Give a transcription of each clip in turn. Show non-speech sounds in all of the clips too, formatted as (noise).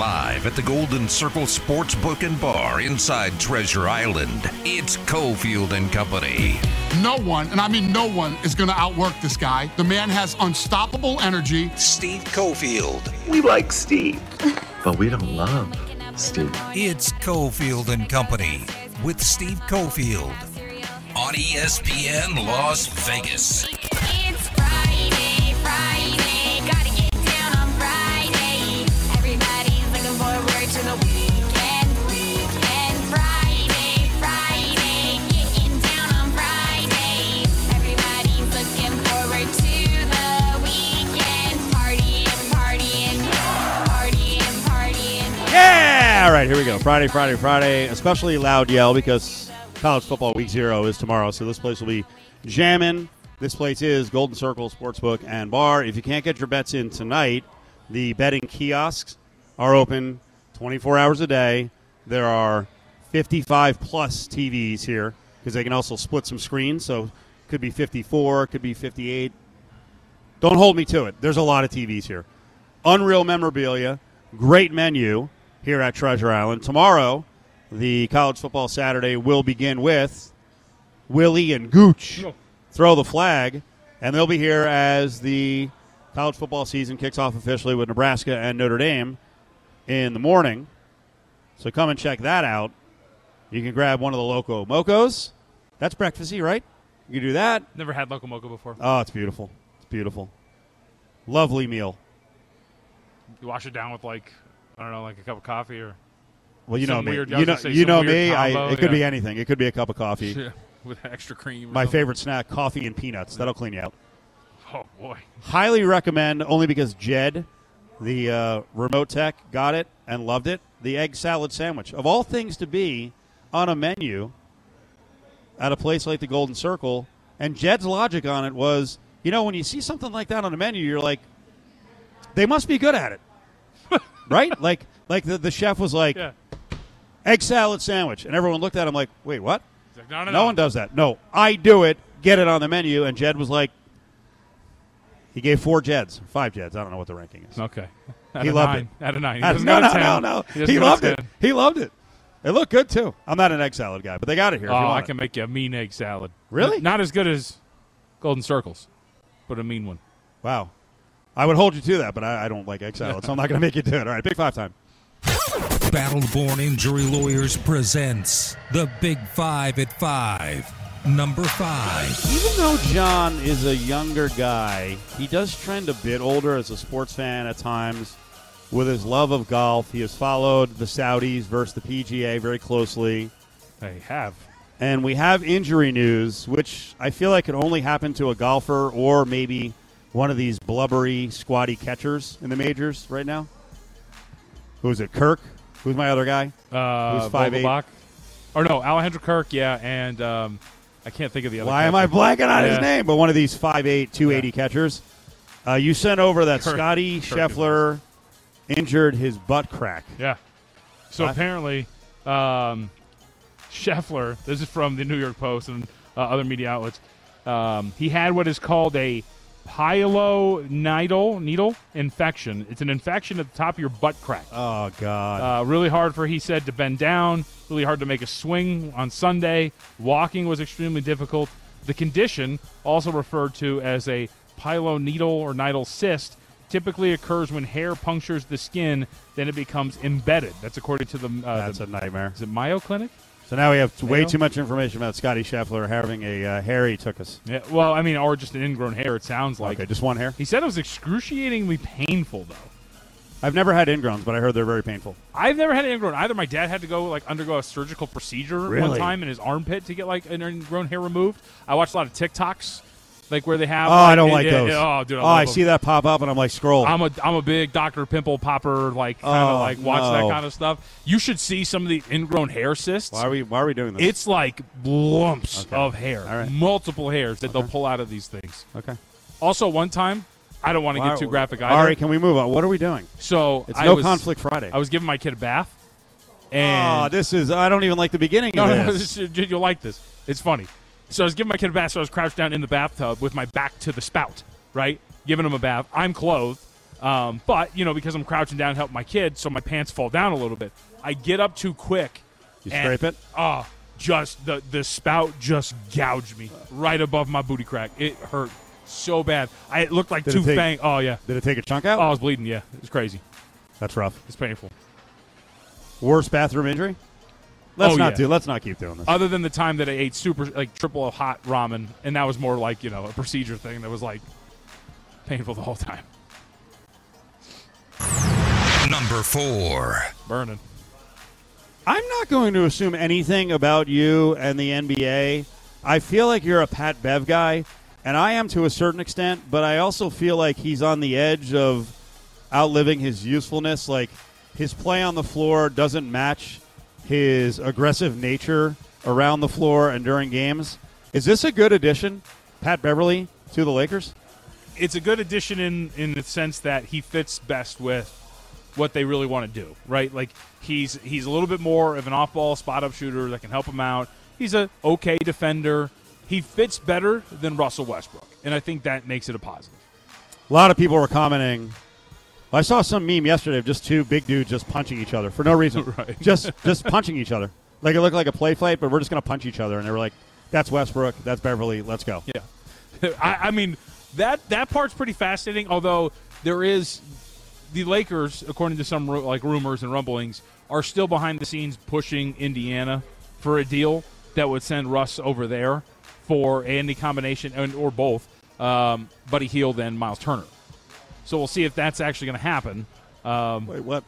live at the Golden Circle Sportsbook and Bar inside Treasure Island. It's Cofield and Company. No one, and I mean no one, is going to outwork this guy. The man has unstoppable energy. Steve Cofield. We like Steve, (laughs) but we don't love Steve. It's Cofield and Company with Steve Cofield on ESPN Las Vegas. Right, here we go. Friday, Friday, Friday. Especially loud yell because college football week zero is tomorrow. So this place will be jamming. This place is Golden Circle Sportsbook and Bar. If you can't get your bets in tonight, the betting kiosks are open 24 hours a day. There are 55 plus TVs here because they can also split some screens. So could be 54, could be 58. Don't hold me to it. There's a lot of TVs here. Unreal memorabilia, great menu here at Treasure Island. Tomorrow, the college football Saturday will begin with Willie and Gooch throw the flag, and they'll be here as the college football season kicks off officially with Nebraska and Notre Dame in the morning. So come and check that out. You can grab one of the Loco Mocos. That's breakfasty, right? You can do that. Never had Loco Moco before. Oh, it's beautiful. It's beautiful. Lovely meal. You wash it down with like I don't know, like a cup of coffee or Well, you know me. weird- I you know, you know me. combo, I, it could be anything. It could be a cup of coffee. (laughs) with extra cream. My something. favorite snack: coffee and peanuts. That'll clean you out. Oh boy. Highly recommend. Only because Jed, the uh, remote tech, got it and loved it. The egg salad sandwich, of all things to be on a menu at a place like the Golden Circle, and Jed's logic on it was, you know, when you see something like that on a menu, you're like, they must be good at it, (laughs) right? Like, like the, the chef was like, Yeah. egg salad sandwich, and everyone looked at him like, wait, what? He's like, no, no, No, no. one does that. No, I do it. Get it on the menu. And Jed was like, he gave four Jeds, five Jeds. I don't know what the ranking is. Okay. Out He of loved nine. Out of nine. He doesn't no, go to no, 10. no, no. doesn't He go to loved it. 10. He loved it. It looked good too. I'm not an egg salad guy, but they got it here. if Oh, want I it. can make you a mean egg salad. Really? Not as good as Golden Circles, but a mean one. Wow. I would hold you to that, but I, I don't like egg salad, so I'm not going to make you do it. All right, big five time. Battleborn Injury Lawyers presents the Big Five at Five. Number five. Even though John is a younger guy, he does trend a bit older as a sports fan at times. With his love of golf, he has followed the Saudis versus the PGA very closely. They have. And we have injury news, which I feel like could only happen to a golfer or maybe one of these blubbery, squatty catchers in the majors right now. Who is it? Kirk? Who's my other guy? Uh, Who's 5'8"? Vogelbach. Or no, Alejandro Kirk, yeah, and um, I can't think of the other. Why am I blanking on his name? But one of these 5'8", 280 catchers. Uh, you sent over that (laughs) Kirk- Scotty Kirk Scheffler injured his butt crack. Yeah. So apparently, um, Scheffler, this is from the New York Post and uh, other media outlets, um, he had what is called a pilonidal needle infection. It's an infection at the top of your butt crack. Oh, God. Uh, really hard for, he said, to bend down, really hard to make a swing on Sunday. Walking was extremely difficult. The condition, also referred to as a pyloneedle or nidal cyst, typically occurs when hair punctures the skin, then it becomes embedded. That's according to the. Uh, That's the, a nightmare. Is it Mayo Clinic? So now we have way too much information about Scotty Scheffler having a uh, hair he took us. Yeah, well, I mean, or just an ingrown hair, it sounds like. okay, just one hair. He said it was excruciatingly painful, though. I've never had ingrowns, but I heard they're very painful. I've never had an ingrown either. My dad had to go like undergo a surgical procedure one time in his armpit to get like an ingrown hair removed. I watched a lot of TikToks, like where they have. Oh, I don't it- like it- those. it- oh, dude, I, oh, I see that pop up, and I'm like, scroll. I'm a I'm a big Doctor Pimple Popper like kind of Oh, like watch that kind of stuff. You should see some of the ingrown hair cysts. why are we? Why are we doing this? It's like lumps Okay. of hair, All right. multiple hairs that they'll pull out of these things. okay. Also, one time, I don't want to get too graphic either. Ari, can we move on? What are we doing? So It's I no was, conflict Friday. I was giving my kid a bath, ah, and oh, this is. I don't even like the beginning (laughs) No, of no, this. this is- you'll like this. It's funny. So I was giving my kid a bath. So I was crouched down in the bathtub with my back to the spout, right? Giving him a bath. I'm clothed. Um, but you know, because I'm crouching down to help my kid, so my pants fall down a little bit. I get up too quick. You and- scrape it? Oh, just the the spout just gouged me right above my booty crack. It hurt so bad. I it looked like Did two take- fang. Oh yeah. Did it take a chunk out? Oh, I was bleeding. Yeah, it was crazy. That's rough. It's painful. Worst bathroom injury? Let's Oh, not yeah. do. Let's not keep doing this. Other than the time that I ate super like triple hot ramen, and that was more like you know a procedure thing that was like painful the whole time. Number four. Burning. I'm not going to assume anything about you and the NBA. I feel like you're a Pat Bev guy, and I am to a certain extent, but I also feel like he's on the edge of outliving his usefulness. Like his play on the floor doesn't match his aggressive nature around the floor and during games. Is this a good addition, Pat Beverley, to the Lakers? it's a good addition in in the sense that he fits best with what they really want to do, right? Like he's he's a little bit more of an off-ball spot-up shooter that can help him out. He's a okay defender. He fits better than Russell Westbrook, and I think that makes it a positive. A lot of people were commenting. I saw some meme yesterday of just two big dudes just punching each other for no reason. (laughs) Right. Just just (laughs) punching each other. Like it looked like a play fight, but we're just going to punch each other. And they were like, "That's Westbrook. That's Beverley. Let's go." Yeah, (laughs) I, I mean that that part's pretty fascinating. Although there is the Lakers, according to some like rumors and rumblings, are still behind the scenes pushing Indiana for a deal that would send Russ over there for any combination and or both, um, Buddy Hield and Myles Turner. So we'll see if that's actually going to happen. Um, Wait, what?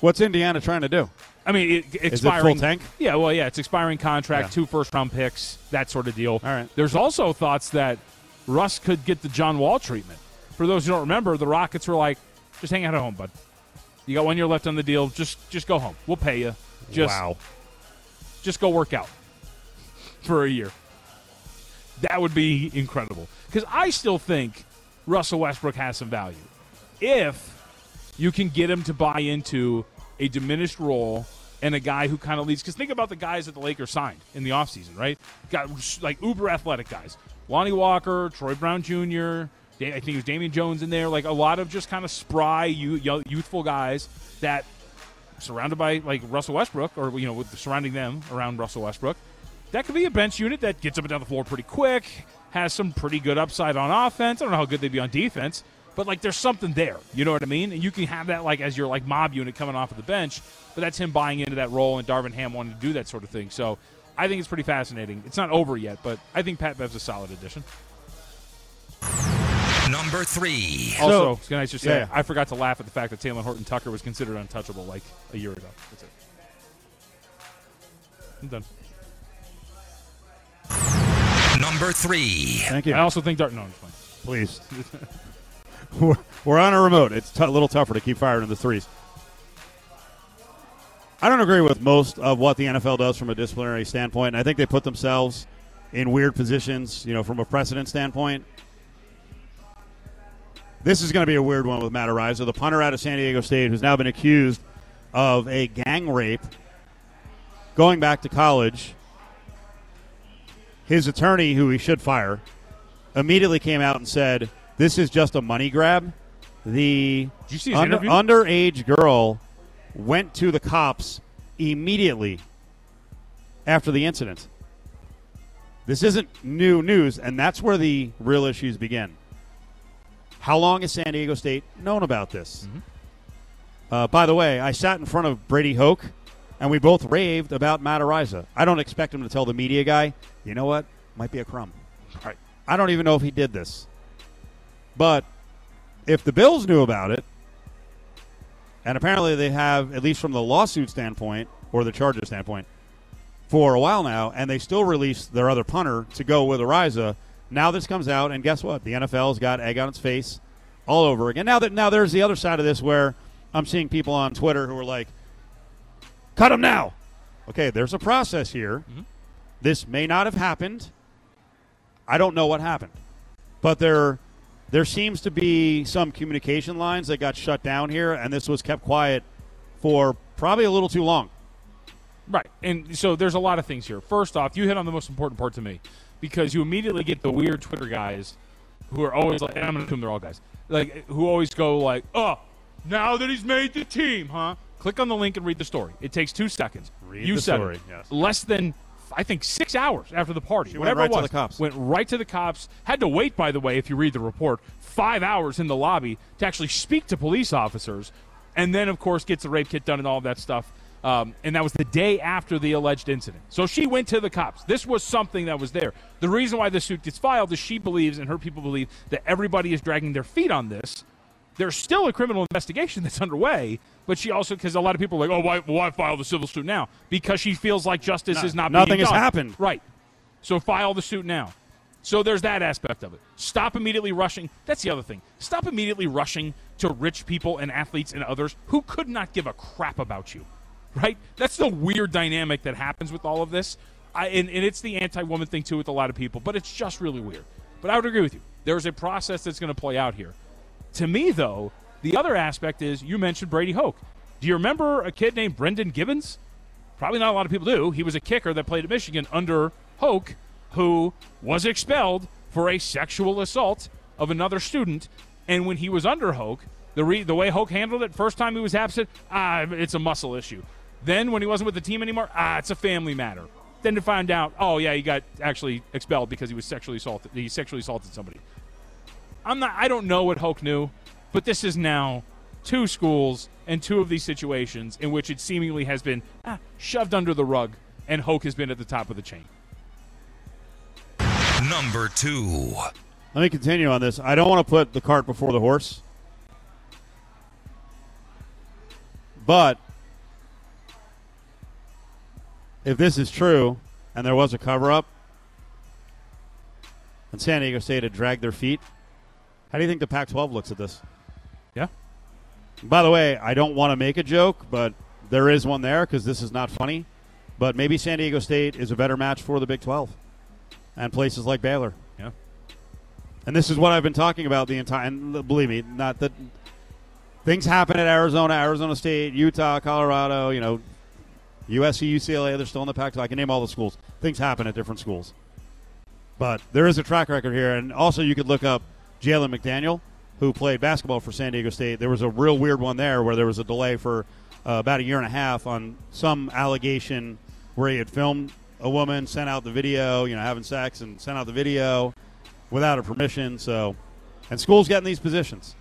What's Indiana trying to do? I mean, it, it full expiring tank? Yeah, well, yeah, it's expiring contract, Yeah. two first round picks, that sort of deal. All right. There's also thoughts that Russ could get the John Wall treatment. For those who don't remember, the Rockets were like, "Just hang out at home, bud. You got one year left on the deal. Just just go home. We'll pay you. Just wow. just go work out for a year." That would be incredible because I still think Russell Westbrook has some value if you can get him to buy into a diminished role and a guy who kind of leads. Because think about the guys that the Lakers signed in the offseason, right? Got like uber athletic guys. Lonnie Walker, Troy Brown Jr., I think it was Damian Jones in there. Like a lot of just kind of spry, youthful guys that surrounded by like Russell Westbrook or, you know, with surrounding them around Russell Westbrook. That could be a bench unit that gets up and down the floor pretty quick, has some pretty good upside on offense. I don't know how good they'd be on defense, but like there's something there. You know what I mean? And you can have that like as your like mob unit coming off of the bench, but that's him buying into that role and Darvin Ham wanting to do that sort of thing. So I think it's pretty fascinating. It's not over yet, but I think Pat Bev's a solid addition. Number three. Also, can I just say, yeah. I forgot to laugh at the fact that Talen Horton Tucker was considered untouchable like a year ago. That's it. I'm done. Number three. Thank you. I also think Darton. No, fine. Please. (laughs) we're, we're on a remote. It's t- a little tougher to keep firing in the threes. I don't agree with most of what the NFL does from a disciplinary standpoint. I think they put themselves in weird positions, you know, from a precedent standpoint. This is going to be a weird one with Matt Araiza, the punter out of San Diego State, who's now been accused of a gang rape going back to college. His attorney, who he should fire, immediately came out and said, "This is just a money grab." The Did you see under, underage girl went to the cops immediately after the incident. This isn't new news, and that's where the real issues begin. How long has San Diego State known about this? Uh, by the way, I sat in front of Brady Hoke, and we both raved about Matt Araiza. I don't expect him to tell the media guy, you know what, might be a crumb. Right. I don't even know if he did this. But if the Bills knew about it, and apparently they have, at least from the lawsuit standpoint or the charges standpoint, for a while now, and they still release their other punter to go with Araiza. Now this comes out, and guess what? The NFL's got egg on its face all over again. Now that now there's the other side of this where I'm seeing people on Twitter who are like, "Cut him now." Okay, there's a process here. Mm-hmm. This may not have happened. I don't know what happened, but there there seems to be some communication lines that got shut down here, and this was kept quiet for probably a little too long. Right. And so there's a lot of things here. First off, you hit on the most important part to me because you immediately get the weird Twitter guys who are always like, and I'm going to assume they're all guys, like who always go like, oh, now that he's made the team, huh? Click on the link and read the story. It takes two seconds. Read you the said story, it. yes. Less than I think six hours after the party, She went whatever right it to was, the cops. went right to the cops. Had to wait, by the way, if you read the report, five hours in the lobby to actually speak to police officers, and then of course gets the rape kit done and all of that stuff. Um, and that was the day after the alleged incident. So she went to the cops. This was something that was there. The reason why this suit gets filed is she believes, and her people believe, that everybody is dragging their feet on this. There's still a criminal investigation that's underway, but she also, because a lot of people are like, oh, why, why file the civil suit now? Because she feels like justice No- is not nothing has happened. Right. So file the suit now. So there's that aspect of it. Stop immediately rushing. That's the other thing. Stop immediately rushing to rich people and athletes and others who could not give a crap about you. Right? That's the weird dynamic that happens with all of this. I, and, and it's the anti woman thing too with a lot of people, but it's just really weird. But I would agree with you. There's a process that's going to play out here. To me, though, the other aspect is you mentioned Brady Hoke. Do you remember a kid named Brendan Gibbons? Probably not a lot of people do. He was a kicker that played at Michigan under Hoke, who was expelled for a sexual assault of another student. And when he was under Hoke, the re- the way Hoke handled it, first time he was absent, ah, it's a muscle issue. Then when he wasn't with the team anymore, ah, it's a family matter. Then to find out, oh yeah, he got actually expelled because he was sexually assaulted. He sexually assaulted somebody. I'm not. I don't know what Hoke knew, but this is now two schools and two of these situations in which it seemingly has been ah, shoved under the rug, and Hoke has been at the top of the chain. Number two. Let me continue on this. I don't want to put the cart before the horse. But if this is true and there was a cover up and San Diego State had dragged their feet, how do you think the Pac 12 looks at this? Yeah. By the way, I don't want to make a joke, but there is one there because this is not funny. But maybe San Diego State is a better match for the Big 12 and places like Baylor. Yeah. And this is what I've been talking about the entire. And believe me, not that things happen at Arizona, Arizona State, Utah, Colorado. You know, USC, UCLA. They're still in the Pac-12. I can name all the schools. Things happen at different schools, but there is a track record here. And also, you could look up Jalen McDaniel, who played basketball for San Diego State. There was a real weird one there where there was a delay for uh, about a year and a half on some allegation where he had filmed a woman, sent out the video, you know, having sex, and sent out the video without her permission. So, and schools get in these positions,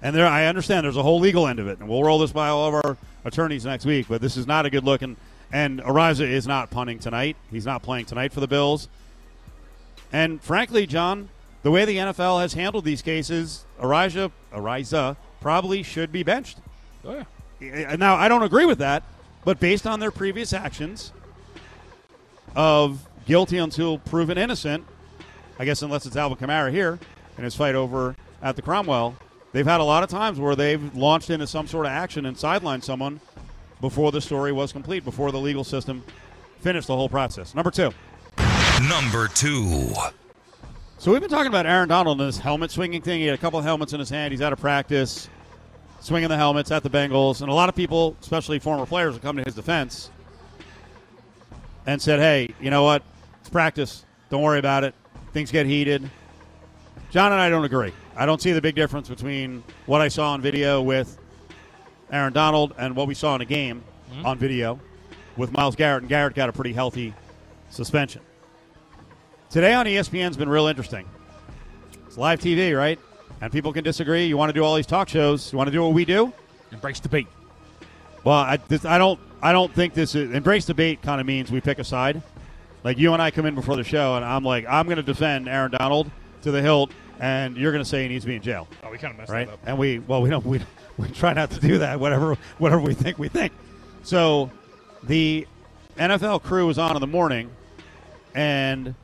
and there I understand there's a whole legal end of it, and we'll roll this by all of our attorneys next week. But this is not a good look, and and Araiza is not punting tonight. He's not playing tonight for the Bills. And frankly, John, the way the NFL has handled these cases, Araiza Araiza probably should be benched. Oh yeah. Uh, Now, I don't agree with that, but based on their previous actions of guilty until proven innocent, I guess unless it's Alvin Kamara here in his fight over at the Cromwell, they've had a lot of times where they've launched into some sort of action and sidelined someone before the story was complete, before the legal system finished the whole process. Number two. Number two. So we've been talking about Aaron Donald and this helmet swinging thing. He had a couple of helmets in his hand. He's out of practice, swinging the helmets at the Bengals. And a lot of people, especially former players, have come to his defense and said, hey, you know what? It's practice. Don't worry about it. Things get heated. John and I don't agree. I don't see the big difference between what I saw on video with Aaron Donald and what we saw in a game mm-hmm. on video with Myles Garrett. And Garrett got a pretty healthy suspension. Today on ESPN's been real interesting. It's live TV, right? And people can disagree. You want to do all these talk shows. You want to do what we do? Embrace debate. Well, I, this, I don't. I don't think this is embrace debate. Kind of means we pick a side. Like you and I come in before the show, and I'm like, I'm going to defend Aaron Donald to the hilt, and you're going to say he needs to be in jail, Oh, we kind of messed right? that up. And we, well, we don't. We, (laughs) we try not to do that. Whatever, whatever we think, we think. So, the NFL crew was on in the morning, and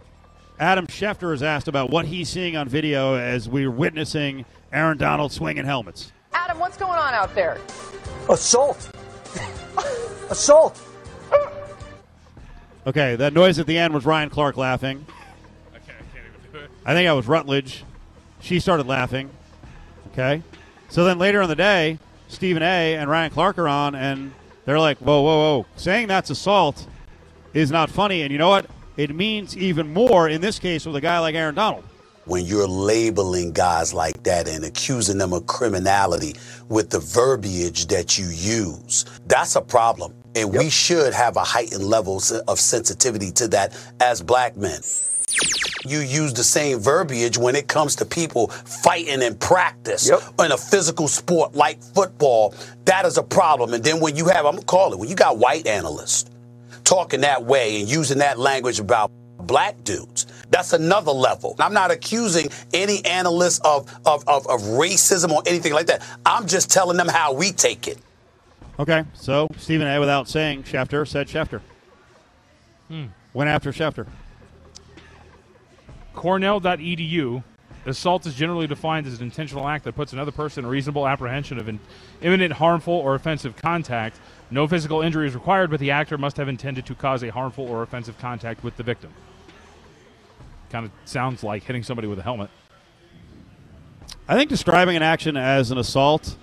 Adam Schefter is asked about what he's seeing on video as we're witnessing Aaron Donald swinging helmets. Adam, what's going on out there? Assault. (laughs) Assault. Okay, that noise at the end was Ryan Clark laughing. (laughs) I can't, I can't even do it. I think that was Rutledge. She started laughing. Okay. So then later in the day, Stephen A. and Ryan Clark are on, and they're like, whoa, whoa, whoa. Saying that's assault is not funny. And you know what? It means even more in this case with a guy like Aaron Donald. When you're labeling guys like that and accusing them of criminality with the verbiage that you use, that's a problem. And we should have a heightened level of sensitivity to that as black men. You use the same verbiage when it comes to people fighting in practice in a physical sport like football. That is a problem. And then when you have, I'm gonna call it, when you got white analysts talking that way and using that language about black dudes, that's another level. I'm not accusing any analyst of, of, of, of racism or anything like that. I'm just telling them how we take it. Okay, so Stephen A. Without saying Schefter said Schefter. Hmm. Went after Schefter. Cornell.edu. Assault is generally defined as an intentional act that puts another person in reasonable apprehension of imminent harmful or offensive contact. No physical injury is required, but the actor must have intended to cause a harmful or offensive contact with the victim. Kind of sounds like hitting somebody with a helmet. I think describing an action as an assault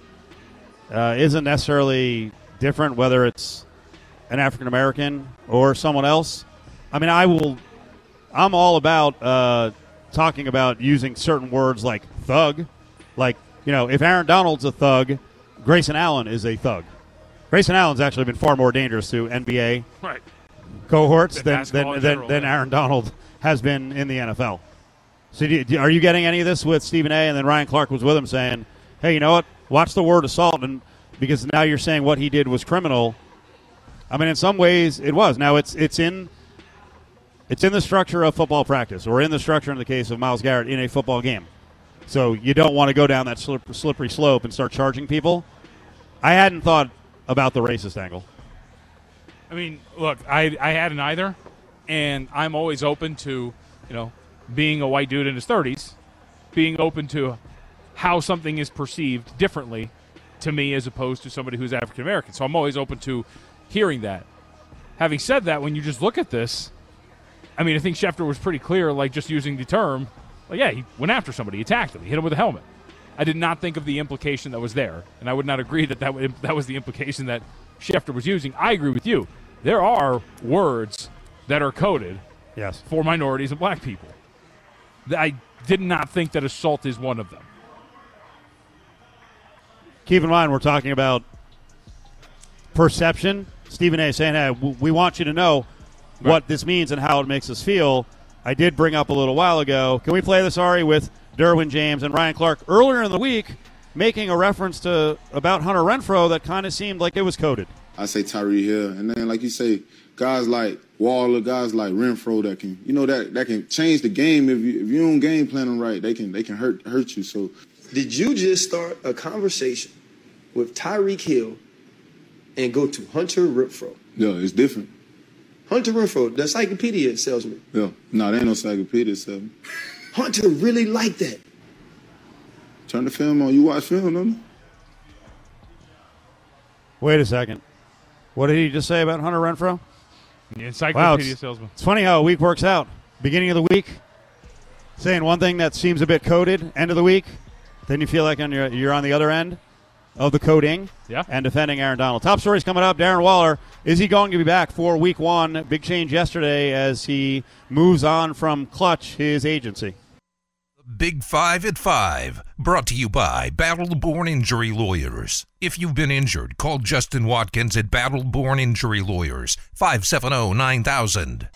uh, isn't necessarily different whether it's an African American or someone else. I mean, I will. I'm all about uh, talking about using certain words like thug. Like, you know, if Aaron Donald's a thug, Grayson Allen is a thug. Grayson Allen's actually been far more dangerous to NBA Right. cohorts Than than than, than, general, than. Aaron Donald has been in the NFL. So, do do- are you getting any of this with Stephen A. and then Ryan Clark was with him saying, "Hey, you know what? Watch the word assault," and because now you're saying what he did was criminal. I mean, in some ways, it was. Now it's it's in it's in the structure of football practice, or in the structure in the case of Myles Garrett in a football game. So you don't want to go down that slip, slippery slope and start charging people. I hadn't thought about the racist angle. I mean, look, I I hadn't either, and I'm always open to, you know, being a white dude in his 30s, being open to how something is perceived differently to me as opposed to somebody who's African American. So I'm always open to hearing that. Having said that, when you just look at this, I mean, I think Schefter was pretty clear, like just using the term, like, yeah, he went after somebody, he attacked him, he hit him with a helmet. I did not think of the implication that was there, and I would not agree that that, (laughs) that was the implication that Schefter was using. I agree with you. There are words that are coded Yes. for minorities and black people. I did not think that assault is one of them. keep in mind we're talking about perception. Stephen A. saying, "Hey, we want you to know what this means and how it makes us feel." I did bring up a little while ago. Can we play this, Ari, with Derwin James and Ryan Clark earlier in the week, making a reference to about Hunter Renfrow that kind of seemed like it was coded. I say Tyree Hill, and then like you say, guys like Waller, guys like Renfrow that can, you know, that that can change the game if you if you don't game plan them right, they can they can hurt hurt you. So Did you just start a conversation with Tyreek Hill and go to Hunter Renfrow? yeah, it's different. Hunter Renfrow, the encyclopedia salesman. Yeah, no, there ain't no encyclopedia salesman. Hunter really liked that. Turn the film on. You watch film, don't you? Wait a second. What did he just say about Hunter Renfrow? The Wow, encyclopedia it's, salesman. it's funny how a week works out. Beginning of the week, saying one thing that seems a bit coded. End of the week, then you feel like on your, you're on the other end of the coding Yeah. and defending Aaron Donald. Top stories coming up. Darren Waller, is he going to be back for week one? Big change yesterday as he moves on from Clutch, his agency. Big Five at Five, brought to you by Battle Born Injury Lawyers. If you've been injured, call Justin Watkins at Battle Born Injury Lawyers, oh, 570 9000.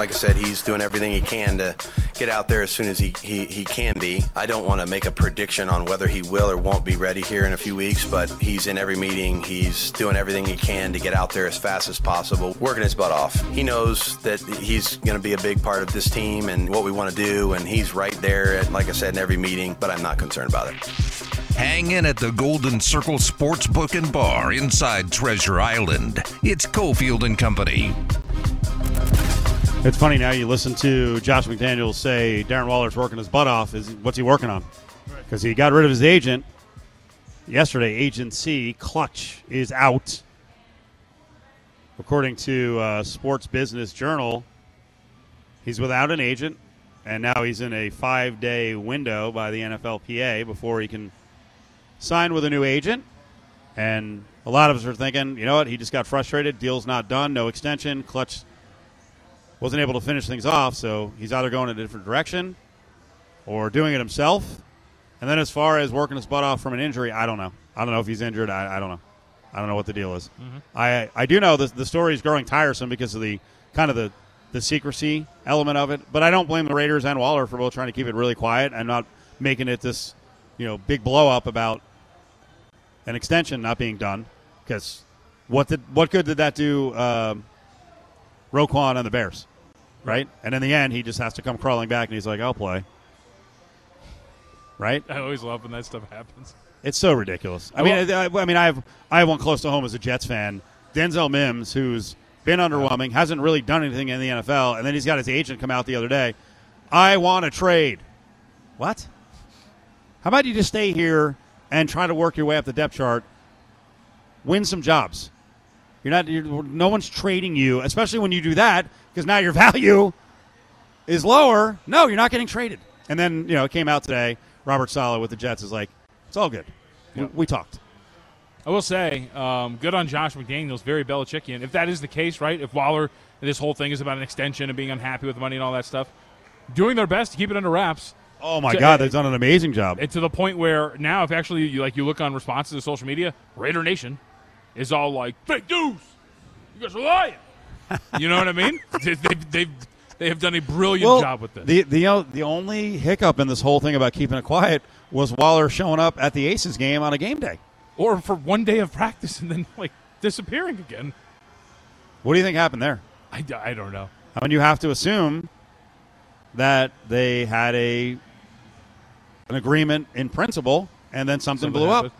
Like I said, he's doing everything he can to get out there as soon as he, he, he can be. I don't want to make a prediction on whether he will or won't be ready here in a few weeks, but he's in every meeting. He's doing everything he can to get out there as fast as possible, working his butt off. He knows that he's going to be a big part of this team and what we want to do, and he's right there, at, like I said, in every meeting, but I'm not concerned about it. Hang in at the Golden Circle Sportsbook and Bar inside Treasure Island. It's Cofield and Company. It's funny now you listen to Josh McDaniels say Darren Waller's working his butt off. Is what's he working on? Because he got rid of his agent yesterday. Agency Clutch is out, according to uh, Sports Business Journal. He's without an agent, and now he's in a five-day window by the NFLPA before he can sign with a new agent. And a lot of us are thinking, you know what? He just got frustrated. Deal's not done. No extension. Clutch wasn't able to finish things off. So he's either going in a different direction or doing it himself. And then as far as working his butt off from an injury, I don't know. I don't know if he's injured. I, I don't know. I don't know what the deal is. I I do know the the story is growing tiresome because of the kind of the the secrecy element of it. But I don't blame the Raiders and Waller for both trying to keep it really quiet and not making it this you know big blow up about an extension not being done. Because what did what good did that do? Um, Roquan and the Bears, right? And in the end, he just has to come crawling back and he's like, "I'll play." Right? I always love when that stuff happens. It's so ridiculous. I mean, I, I mean, I have I have one close to home as a Jets fan, Denzel Mims, who's been underwhelming, hasn't really done anything in the NFL, and then he's got his agent come out the other day. I want to trade. What? How about you just stay here and try to work your way up the depth chart, win some jobs. You're not. You're, no one's trading you, especially when you do that, because now your (laughs) value is lower. No, you're not getting traded. And then you know it came out today. Robert Saleh with the Jets is like, it's all good. We, we talked. I will say, um, good on Josh McDaniels, very Belichickian. If that is the case, right? If Waller, this whole thing is about an extension and being unhappy with money and all that stuff, doing their best to keep it under wraps. Oh my To- God, they've done an amazing job. And to the point where now, if actually you like you look on responses to social media, Raider Nation is all like fake news. You guys are lying. you know what I mean? (laughs) They, they've, they've they have done a brilliant Well, job with this. The the the only hiccup in this whole thing about keeping it quiet was Waller showing up at the Aces game on a game day. or for one day of practice and then like disappearing again. What do you think happened there? I, I don't know. I mean, you have to assume that they had a an agreement in principle, and then something, blew up.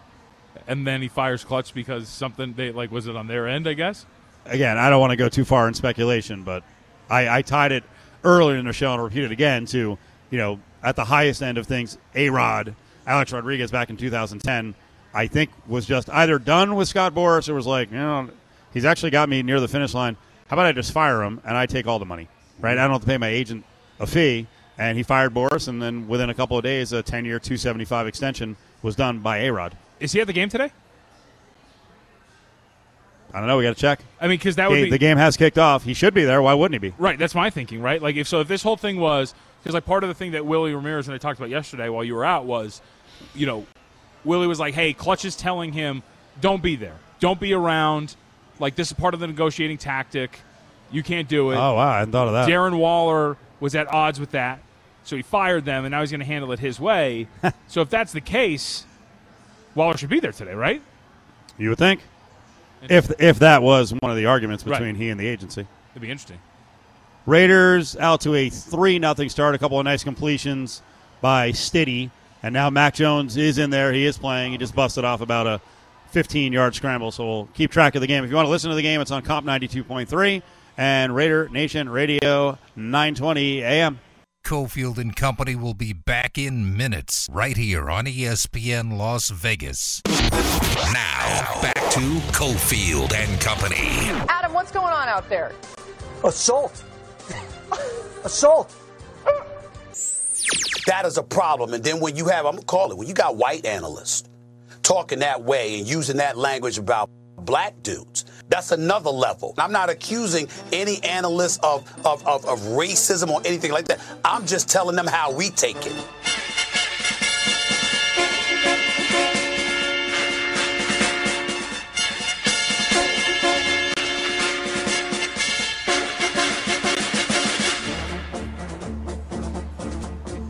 And then he fires Clutch because something they like was it on their end? I guess. Again, I don't want to go too far in speculation, but I, I tied it earlier in the show and repeat it again to you know at the highest end of things, A Rod, Alex Rodriguez back in 2010, I think was just either done with Scott Boras or was like, you know, he's actually got me near the finish line. How about I just fire him and I take all the money, right? I don't have to pay my agent a fee. And he fired Boras, and then within a couple of days, a 10 year, 275 extension was done by A Rod. Is he at the game today? I don't know. We got to check. I mean, because that would be the game has kicked off. He should be there. Why wouldn't he be? Right, that's my thinking, right? Like if so if this whole thing was because like part of the thing that Willie Ramirez and I talked about yesterday while you were out was, you know, Willie was like, Hey, Clutch is telling him, Don't be there. Don't be around. Like this is part of the negotiating tactic. You can't do it. Oh, wow. I hadn't thought of that. Darren Waller was at odds with that. So he fired them and now he's gonna handle it his way. (laughs) so if that's the case, Waller should be there today, right? You would think. If if that was one of the arguments Right. between he and the agency. It'd be interesting. Raiders out to a 3 nothing start. A couple of nice completions by Stiddy. And now Mac Jones is in there. He is playing. He just busted off about a 15 yard scramble. So we'll keep track of the game. If you want to listen to the game, it's on KOMP 92.3 and Raider Nation Radio 920 AM. Cofield and Company will be back in minutes right here on ESPN Las Vegas. Now, back to Cofield and Company. Adam, what's going on out there? Assault. (laughs) Assault. That is a problem. And then when you have, I'm gonna call it, when you got white analysts talking that way and using that language about black dudes, that's another level. I'm not accusing any analyst of, of, of, of racism or anything like that. I'm just telling them how we take it.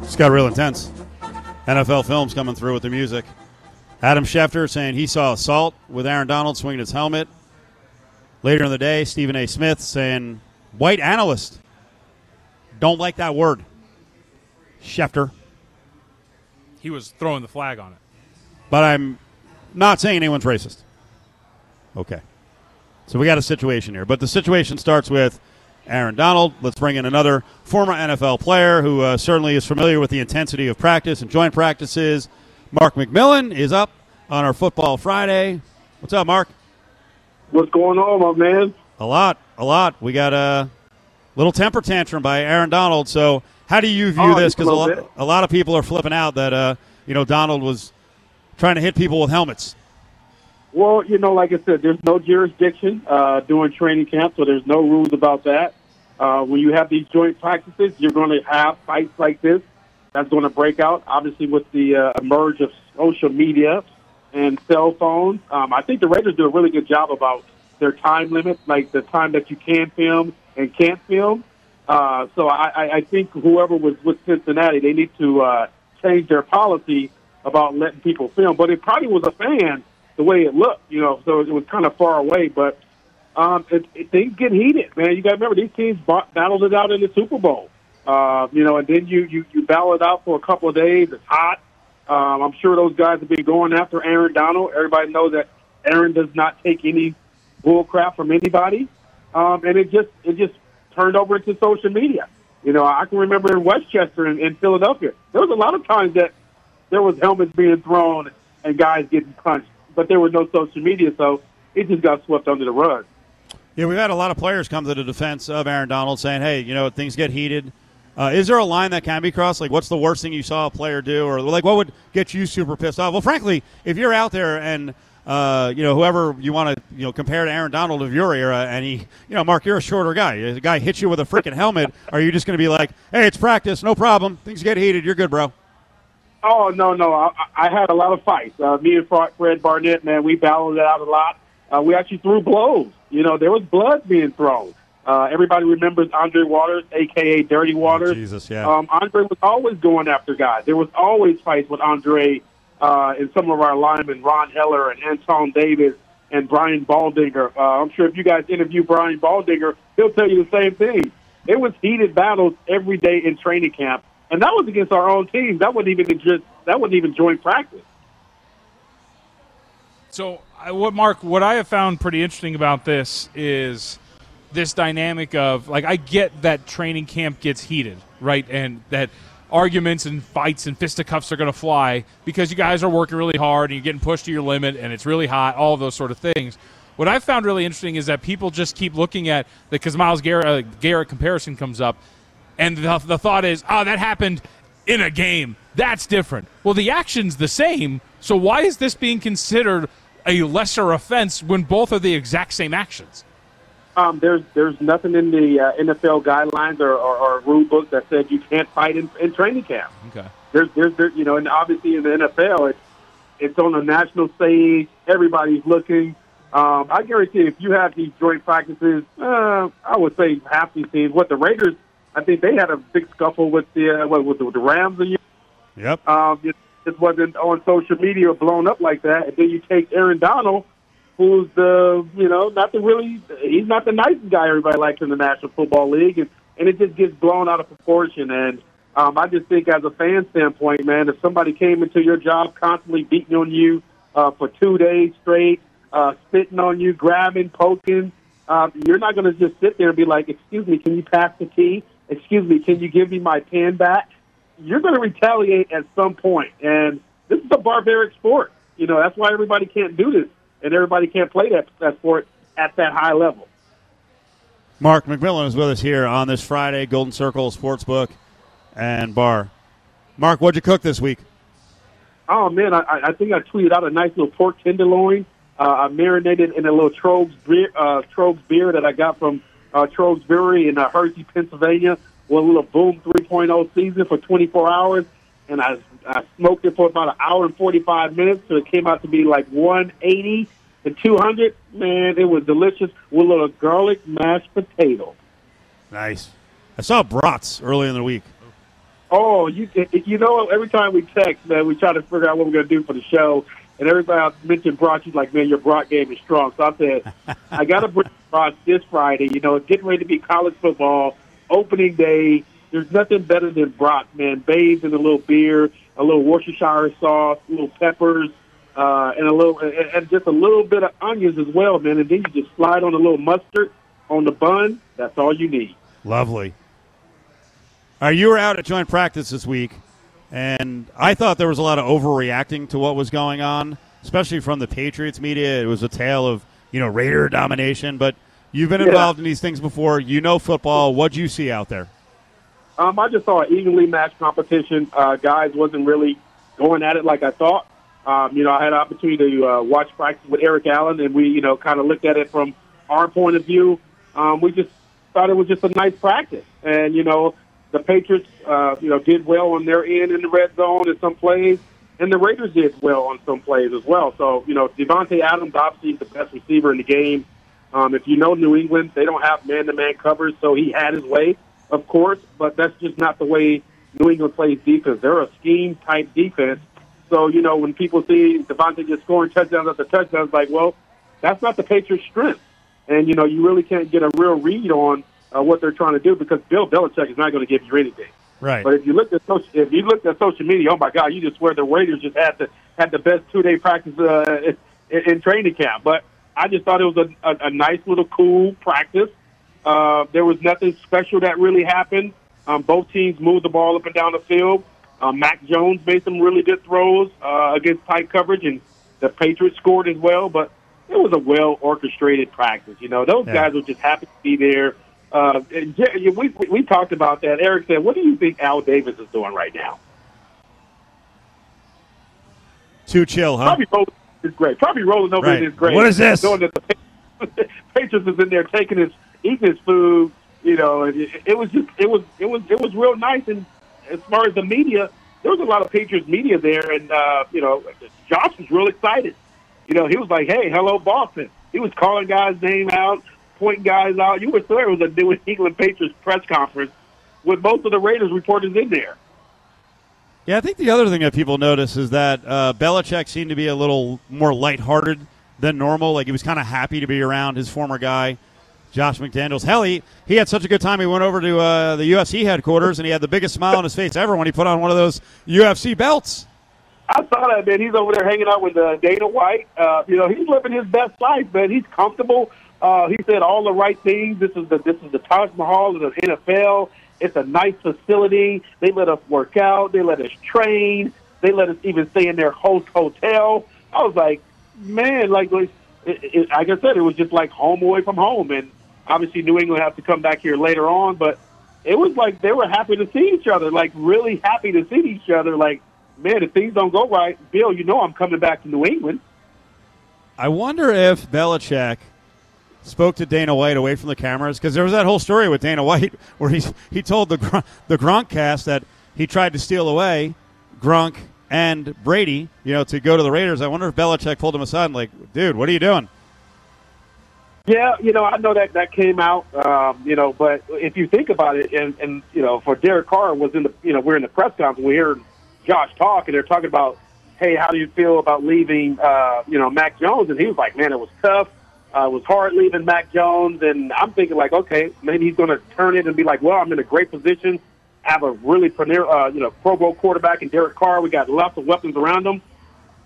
It's got real intense. NFL Films coming through with the music. Adam Schefter saying he saw assault with Aaron Donald swinging his helmet. Later in the day, Stephen A. Smith saying white analyst. Don't like that word. Schefter. He was throwing the flag on it. But I'm not saying anyone's racist. Okay. So we got a situation here. But the situation starts with Aaron Donald. Let's bring in another former NFL player who uh, certainly is familiar with the intensity of practice and joint practices. Mark McMillian is up on our Football Friday. What's up, Mark? What's going on, my man? A lot, a lot. We got a little temper tantrum by Aaron Donald. So, how do you view Oh, this? Because a, little lot, bit. a lot of people are flipping out that uh, you know Donald was trying to hit people with helmets. Well, you know, like I said, there's no jurisdiction uh, during training camp, so there's no rules about that. Uh, when you have these joint practices, you're going to have fights like this. That's going to break out. Obviously, with the uh, emerge of social media and cell phones, um, I think the Raiders do a really good job about their time limit, like the time that you can film and can't film. Uh, so I, I- think whoever was with Cincinnati, they need to uh, change their policy about letting people film. But it probably was a fan the way it looked, you know, so it was kind of far away. But um, it, it, things get heated, man. You got to remember these teams ba- battled it out in the Super Bowl, uh, you know, and then you you you battle it out for a couple of days. It's hot. Um, I'm sure those guys have been going after Aaron Donald. Everybody knows that Aaron does not take any bull crap from anybody, um, and it just it just turned over into social media. You know, I can remember in Westchester and in Philadelphia, there was a lot of times that there was helmets being thrown and guys getting punched, but there was no social media, so it just got swept under the rug. Yeah, we've had a lot of players come to the defense of Aaron Donald saying, hey, you know, things get heated. Uh, is there a line that can be crossed? Like, what's the worst thing you saw a player do? Or, like, what would get you super pissed off? Well, frankly, if you're out there and, uh, you know, whoever you want to, you know, compare to Aaron Donald of your era, and he, you know, Mark, you're a shorter guy. The guy hits you with a freaking helmet. (laughs) Are you just going to be like, hey, it's practice, no problem. Things get heated. You're good, bro. Oh no, no, I, I had a lot of fights. Uh, me and Fred Barnett, man, we battled it out a lot. Uh, we actually threw blows. You know, there was blood being thrown. Uh, everybody remembers Andre Waters, aka Dirty Waters. Jesus, yeah. Um, Andre was always going after guys. There was always fights with Andre uh, and some of our linemen, Ron Heller and Antone Davis and Brian Baldinger. Uh, I'm sure if you guys interview Brian Baldinger, he'll tell you the same thing. It was heated battles every day in training camp, and that was against our own team. That wasn't even just that wasn't even joint practice. So, I, what Mark, what I have found pretty interesting about this is this dynamic of like I get that training camp gets heated, right, and that arguments and fights and fisticuffs are going to fly because you guys are working really hard and you're getting pushed to your limit and it's really hot, all those sort of things. What I found really interesting is that people just keep looking at the because Myles Garrett, uh, Garrett comparison comes up, and the, the thought is, oh, that happened in a game. That's different. Well, the action's the same. So why is this being considered a lesser offense when both are the exact same actions? Um, there's there's nothing in the uh, NFL guidelines or, or, or rule book that said you can't fight in, in training camp. Okay. There's there's there, you know, and obviously in the NFL, it's it's on a national stage. Everybody's looking. Um, I guarantee if you have these joint practices, uh, I would say half these teams. What the Raiders, I think they had a big scuffle with the uh, what, with the, the Rams. A year. Yep. Um, it, it wasn't on social media blown up like that. And then you take Aaron Donald, who's the you know not the really he's not the nicest guy everybody likes in the National Football League, and, and it just gets blown out of proportion. And um, I just think, as a fan standpoint, man, if somebody came into your job constantly beating on you uh, for two days straight, uh, spitting on you, grabbing, poking, uh, you're not going to just sit there and be like, "Excuse me, can you pass the key? Excuse me, can you give me my pen back?" You're going to retaliate at some point, and this is a barbaric sport. You know that's why everybody can't do this, and everybody can't play that that sport at that high level. Mark McMillian is with us here on this Friday, Golden Circle Sportsbook and Bar. Mark, what'd you cook this week? Oh man, I, I think I tweeted out a nice little pork tenderloin. Uh, I marinated in a little Troegs beer, uh, Troegs beer that I got from uh, Troegs Brewery in uh, Hershey, Pennsylvania, with a little Boom 3.0 season for 24 hours, and I, I smoked it for about an hour and 45 minutes, so it came out to be like 180 to 200. Man, it was delicious with a little garlic mashed potato. Nice. I saw brats early in the week. Oh, you you know, every time we text, man, we try to figure out what we're going to do for the show. And everybody I mentioned Brock, she's like, man, your Brock game is strong. So I said, (laughs) I got to bring Brock this Friday. You know, it's getting ready to be college football, opening day. There's nothing better than Brock, man. Bathed in a little beer, a little Worcestershire sauce, a little peppers, uh, and a little, and, and just a little bit of onions as well, man. And then you just slide on a little mustard on the bun. That's all you need. Lovely. All right, you were out at joint practice this week, and I thought there was a lot of overreacting to what was going on, especially from the Patriots media. It was a tale of you know Raider domination, but you've been Yeah. involved in these things before. You know football. What'd you see out there? Um, I just saw an evenly matched competition. Uh, guys wasn't really going at it like I thought. Um, you know, I had an opportunity to uh, watch practice with Eric Allen, and we, you know, kind of looked at it from our point of view. Um, we just thought it was just a nice practice. And you know, the Patriots, uh, you know, did well on their end in the red zone in some plays, and the Raiders did well on some plays as well. So you know, Davante Adams obviously is the best receiver in the game. Um, if you know New England, they don't have man-to-man coverage, so he had his way, of course. But that's just not the way New England plays defense. They're a scheme-type defense. So you know, when people see Davante just scoring touchdowns after touchdowns, like, well, that's not the Patriots' strength. And you know, you really can't get a real read on uh, what they're trying to do because Bill Belichick is not going to give you anything. Right. But if you look at social, if you look at social media, oh my God, you just swear the Raiders just had the had the best two day practice uh, in, in training camp. But I just thought it was a, a, a nice little cool practice. Uh, there was nothing special that really happened. Um, both teams moved the ball up and down the field. Uh, Mac Jones made some really good throws uh, against tight coverage, and the Patriots scored as well. But it was a well orchestrated practice. You know, those Yeah. guys were just happy to be there. Uh, and we we we talked about that. Eric said, "What do you think Al Davis is doing right now?" Too chill, huh? Probably rolling in his grave. Probably rolling over Right. in his grave. What is this? Knowing that the Patriots (laughs) is in there taking his eating his food. You know, it, it was just it was it was it was real nice. And as far as the media, there was a lot of Patriots media there, and uh, you know, Josh was real excited. You know, he was like, "Hey, hello, Boston." He was calling guys' name out, pointing guys out. You were swear it was a New England Patriots press conference with most of the Raiders reporters in there. Yeah, I think the other thing that people notice is that uh, Belichick seemed to be a little more lighthearted than normal. Like he was kind of happy to be around his former guy, Josh McDaniels. Hell, he, he had such a good time. He went over to uh, the UFC headquarters and he had the biggest smile on his face ever when he put on one of those UFC belts. I saw that man. He's over there hanging out with uh, Dana White. Uh, you know, he's living his best life, man. He's comfortable. Uh, he said all the right things. This is the this is the Taj Mahal of the NFL. It's a nice facility. They let us work out. They let us train. They let us even stay in their host hotel. I was like, man, like, it, it, like I said, it was just like home away from home. And obviously, New England has to come back here later on, but it was like they were happy to see each other, like really happy to see each other. Like, man, if things don't go right, Bill, you know I'm coming back to New England. I wonder if Belichick spoke to Dana White away from the cameras because there was that whole story with Dana White (laughs) where he he told the Gron- the Gronkcast that he tried to steal away Gronk and Brady, you know, to go to the Raiders. I wonder if Belichick pulled him aside and like, dude, what are you doing? Yeah, you know, I know that that came out, um, you know, but if you think about it, and, and you know, for Derek Carr was in the, you know, we're in the press conference, we heard Josh talk, and they're talking about, hey, how do you feel about leaving, uh, you know, Mac Jones? And he was like, man, it was tough. Uh, it was hard leaving Mac Jones, and I'm thinking like, okay, maybe he's going to turn it and be like, well, I'm in a great position, have a really premier, uh, you know, Pro Bowl quarterback in Derek Carr. We got lots of weapons around him.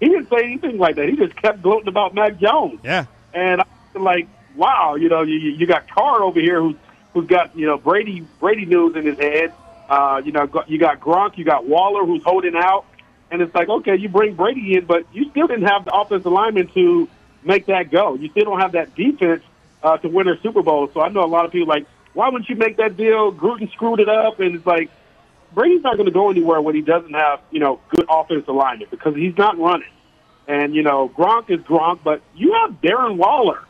He didn't say anything like that. He just kept gloating about Mac Jones. Yeah. And I'm like, wow, you know, you, you got Carr over here who's who's got you know Brady Brady news in his head. Uh, you know, you got Gronk, you got Waller who's holding out, and it's like, okay, you bring Brady in, but you still didn't have the offensive lineman to make that go. You still don't have that defense uh, to win a Super Bowl. So I know a lot of people like, why wouldn't you make that deal? Gruden screwed it up, and it's like Brady's not going to go anywhere when he doesn't have you know good offensive alignment because he's not running. And you know, Gronk is Gronk, but you have Darren Waller.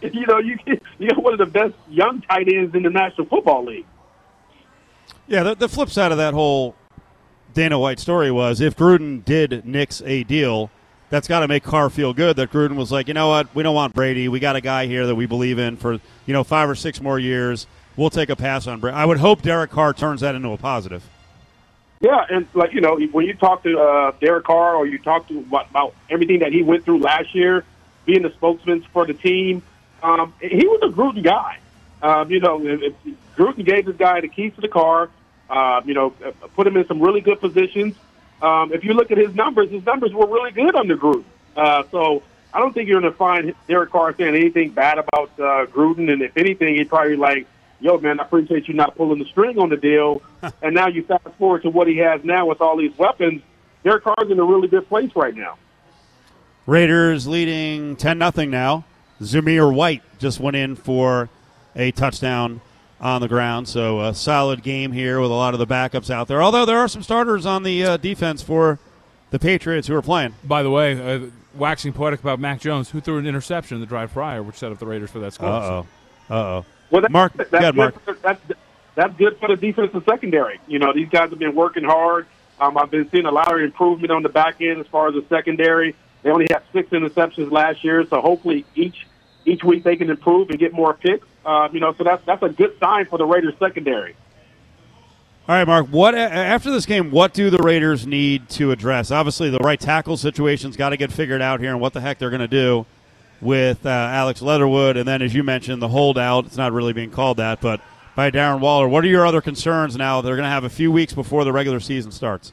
You know, you (laughs) you got one of the best young tight ends in the National Football League. Yeah, the, the flip side of that whole Dana White story was if Gruden did nix a deal, that's got to make Carr feel good that Gruden was like, you know what, we don't want Brady. We got a guy here that we believe in for you know five or six more years. We'll take a pass on Brady. I would hope Derek Carr turns that into a positive. Yeah, and like you know, when you talk to uh, Derek Carr or you talk to about everything that he went through last year, being the spokesman for the team, um, he was a Gruden guy. Um, you know, if, if Gruden gave this guy the keys to the car. Uh, you know, put him in some really good positions. Um, if you look at his numbers, his numbers were really good under Gruden. Uh, so I don't think you're going to find Derek Carr saying anything bad about uh, Gruden. And if anything, he'd probably like, "Yo, man, I appreciate you not pulling the string on the deal." (laughs) and now you fast forward to what he has now with all these weapons. Derek Carr's in a really good place right now. Raiders leading 10 nothing now. Zamir White just went in for a touchdown on the ground. So a solid game here with a lot of the backups out there. Although there are some starters on the uh, defense for the Patriots who are playing. By the way, uh, waxing poetic about Mac Jones, who threw an interception in the drive prior, which set up the Raiders for that score. Uh oh. Uh oh. Well, that's, Mark, that's go ahead, good Mark. For, that's that's good for the defensive secondary. You know, these guys have been working hard. Um, I've been seeing a lot of improvement on the back end as far as the secondary. They only had six interceptions last year, so hopefully each each week they can improve and get more picks. Uh, you know, so that's that's a good sign for the Raiders secondary. All right, Mark. What after this game? What do the Raiders need to address? Obviously, the right tackle situation's got to get figured out here, and what the heck they're going to do with uh, Alex Leatherwood, and then as you mentioned, the holdout. It's not really being called that, but by Darren Waller. What are your other concerns now? They're going to have a few weeks before the regular season starts.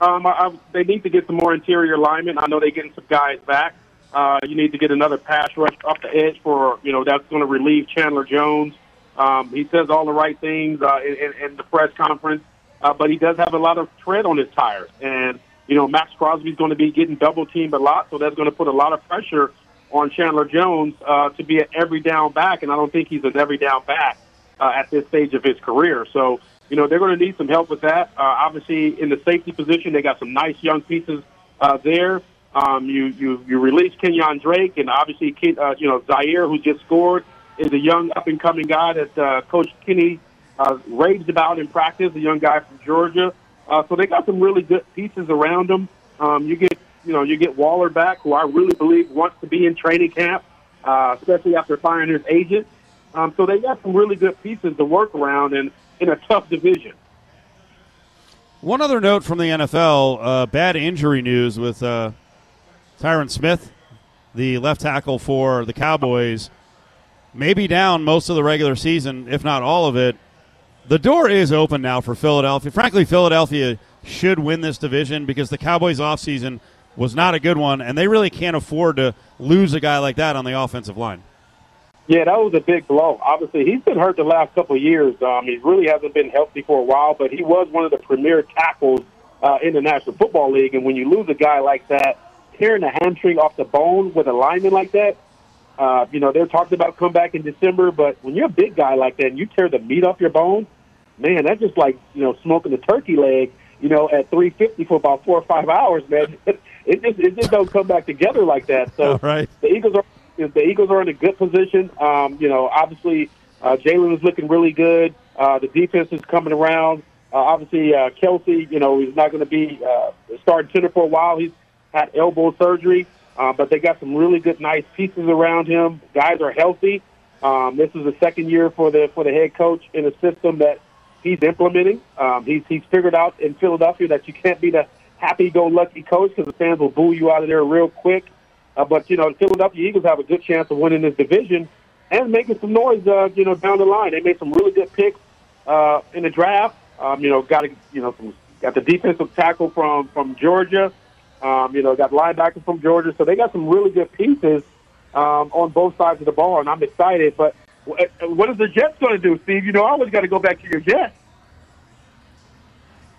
Um, I, I, they need to get some more interior linemen. I know they're getting some guys back. Uh, you need to get another pass rush off the edge for you know that's going to relieve Chandler Jones. Um, he says all the right things uh, in, in, in the press conference, uh, but he does have a lot of tread on his tires. And you know Maxx Crosby's going to be getting double teamed a lot, so that's going to put a lot of pressure on Chandler Jones uh, to be an every down back. And I don't think he's an every down back uh, at this stage of his career. So you know they're going to need some help with that. Uh, obviously, in the safety position, they got some nice young pieces uh, there. Um, you you you release Kenyan Drake, and obviously, uh, you know Zaire, who just scored, is a young up and coming guy that uh, Coach Kenny uh, raves about in practice. A young guy from Georgia, uh, so they got some really good pieces around them. Um, you get you know you get Waller back, who I really believe wants to be in training camp, uh, especially after firing his agent. Um, so they got some really good pieces to work around in in a tough division. One other note from the NFL: uh, bad injury news with uh, Tyron Smith, the left tackle for the Cowboys, may be down most of the regular season, if not all of it. The door is open now for Philadelphia. Frankly, Philadelphia should win this division because the Cowboys' offseason was not a good one, and they really can't afford to lose a guy like that on the offensive line. Yeah, that was a big blow. Obviously, he's been hurt the last couple of years. Um, he really hasn't been healthy for a while, but he was one of the premier tackles uh, in the National Football League. And when you lose a guy like that, tearing a hamstring off the bone with a lineman like that, uh, you know, they're talking about come back in December, but when you're a big guy like that and you tear the meat off your bone, man, that's just like, you know, smoking a turkey leg, you know, at 350 for about four or five hours, man. (laughs) It just, it just don't come back together like that. So right. the Eagles are the Eagles are in a good position. Um, you know, obviously uh, Jalen is looking really good. Uh, the defense is coming around. Uh, obviously, uh, Kelce, you know, he's not going to be uh, starting center for a while. He's had elbow surgery, uh, but they got some really good, nice pieces around him. Guys are healthy. Um, this is the second year for the for the head coach in a system that he's implementing. Um, he's he's figured out in Philadelphia that you can't be the happy-go-lucky coach because the fans will boo you out of there real quick. Uh, but you know, the Philadelphia Eagles have a good chance of winning this division and making some noise. Uh, you know, down the line, they made some really good picks uh, in the draft. Um, you know, got a, you know some, got the defensive tackle from from Georgia. Um, you know, got linebackers from Georgia, so they got some really good pieces um, on both sides of the ball, and I'm excited. But what is the Jets going to do, Steve? You know, I always got to go back to your Jets.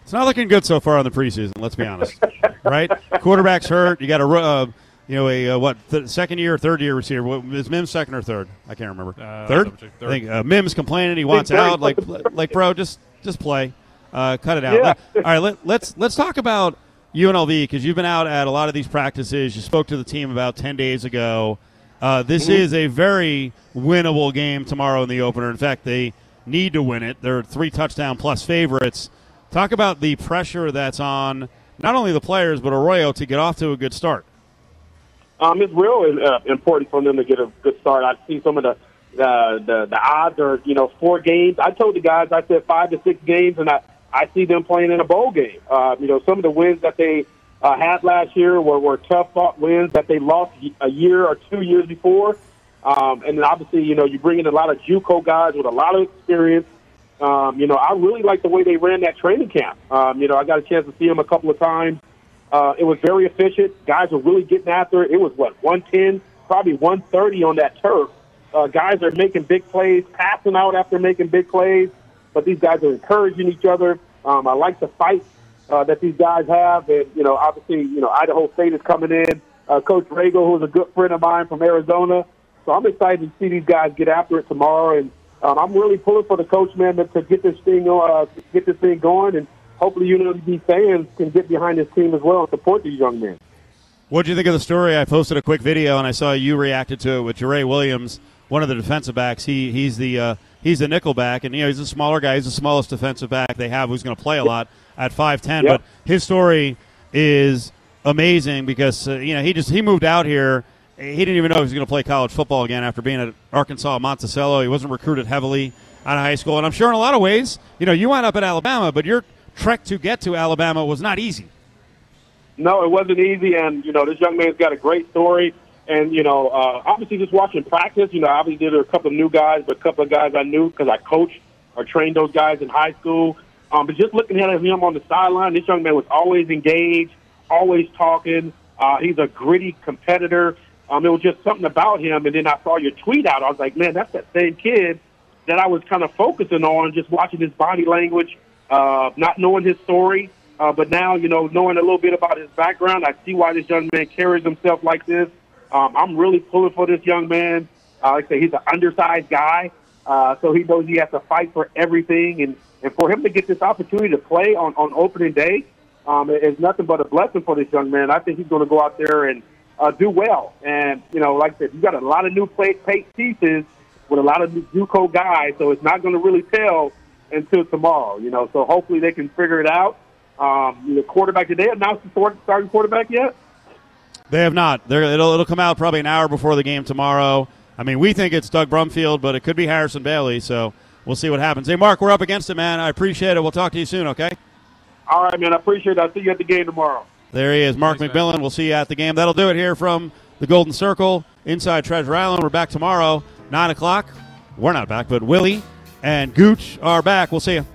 It's not looking good so far in the preseason. Let's be honest, right? Quarterback's hurt. You got a uh, you know a uh, what th- second year or third year receiver? What, is Mims second or third? I can't remember. Uh, third? double check. I think uh, Mims complaining he wants Big out. Like like bro, just just play, uh, cut it out. Yeah. Let- all right, let, let's let's talk about UNLV because you've been out at a lot of these practices. You spoke to the team about ten days ago. Uh, this Mhm. is a very winnable game tomorrow in the opener. In fact, they need to win it. They're three touchdown plus favorites. Talk about the pressure that's on not only the players but Arroyo to get off to a good start. Um, it's real uh, important for them to get a good start. I've seen some of the the, the the odds are you know four games. I told the guys I said five to six games, and I I see them playing in a bowl game. Uh, you know some of the wins that they uh, had last year were, were tough fought wins that they lost a year or two years before. Um, and then obviously you know you bring in a lot of JUCO guys with a lot of experience. Um, you know I really like the way they ran that training camp. Um, you know I got a chance to see them a couple of times. Uh, it was very efficient. Guys were really getting after it. It was what 110, probably 130 on that turf. Uh, guys are making big plays, passing out after making big plays. But these guys are encouraging each other. Um, I like the fight uh, that these guys have, and you know, obviously, you know, Idaho State is coming in. Uh, Coach Ragle, who's a good friend of mine from Arizona, so I'm excited to see these guys get after it tomorrow. And um, I'm really pulling for the coach, man, to, to get this thing, uh, get this thing going, and hopefully, UNLV fans can get behind this team as well and support these young men. What do you think of the story? I posted a quick video and I saw you reacted to it with Jeray Williams one of the defensive backs. He he's the uh, he's a nickel back, and you know he's a smaller guy. He's the smallest defensive back they have, who's going to play a lot at five ten. Yep. But his story is amazing because uh, you know he just he moved out here. He didn't even know he was going to play college football again after being at Arkansas Monticello. He wasn't recruited heavily out of high school, and I'm sure in a lot of ways, you know, you wound up at Alabama, but your trek to get to Alabama was not easy. No, it wasn't easy, and you know this young man's got a great story. And you know, uh, obviously, just watching practice, you know, obviously there are a couple of new guys, but a couple of guys I knew because I coached or trained those guys in high school. Um, but just looking at him on the sideline, this young man was always engaged, always talking. Uh, he's a gritty competitor. Um, it was just something about him. And then I saw your tweet out. I was like, man, that's that same kid that I was kind of focusing on, just watching his body language, uh, not knowing his story. Uh, but now, you know, knowing a little bit about his background, I see why this young man carries himself like this. Um, I'm really pulling for this young man. Uh, like I say, he's an undersized guy, uh, so he knows he has to fight for everything. And, and for him to get this opportunity to play on, on opening day um, is nothing but a blessing for this young man. I think he's going to go out there and uh, do well. And, you know, like I said, you got a lot of new play, play pieces with a lot of new JUCO guys, so it's not going to really tell until tomorrow, you know. So hopefully they can figure it out. Um, the quarterback, did they announce the starting quarterback yet? They have not. They're, it'll it'll come out probably an hour before the game tomorrow. I mean, we think it's Doug Brumfield, but it could be Harrison Bailey. So we'll see what happens. Hey, Mark, we're up against it, man. I appreciate it. We'll talk to you soon. Okay. All right, man. I appreciate it. I'll see you at the game tomorrow. There he is, Mark McMillian. We'll see you at the game. That'll do it here from the Golden Circle inside Treasure Island. We're back tomorrow, nine o'clock. We're not back, but Willie and Gooch are back. We'll see you.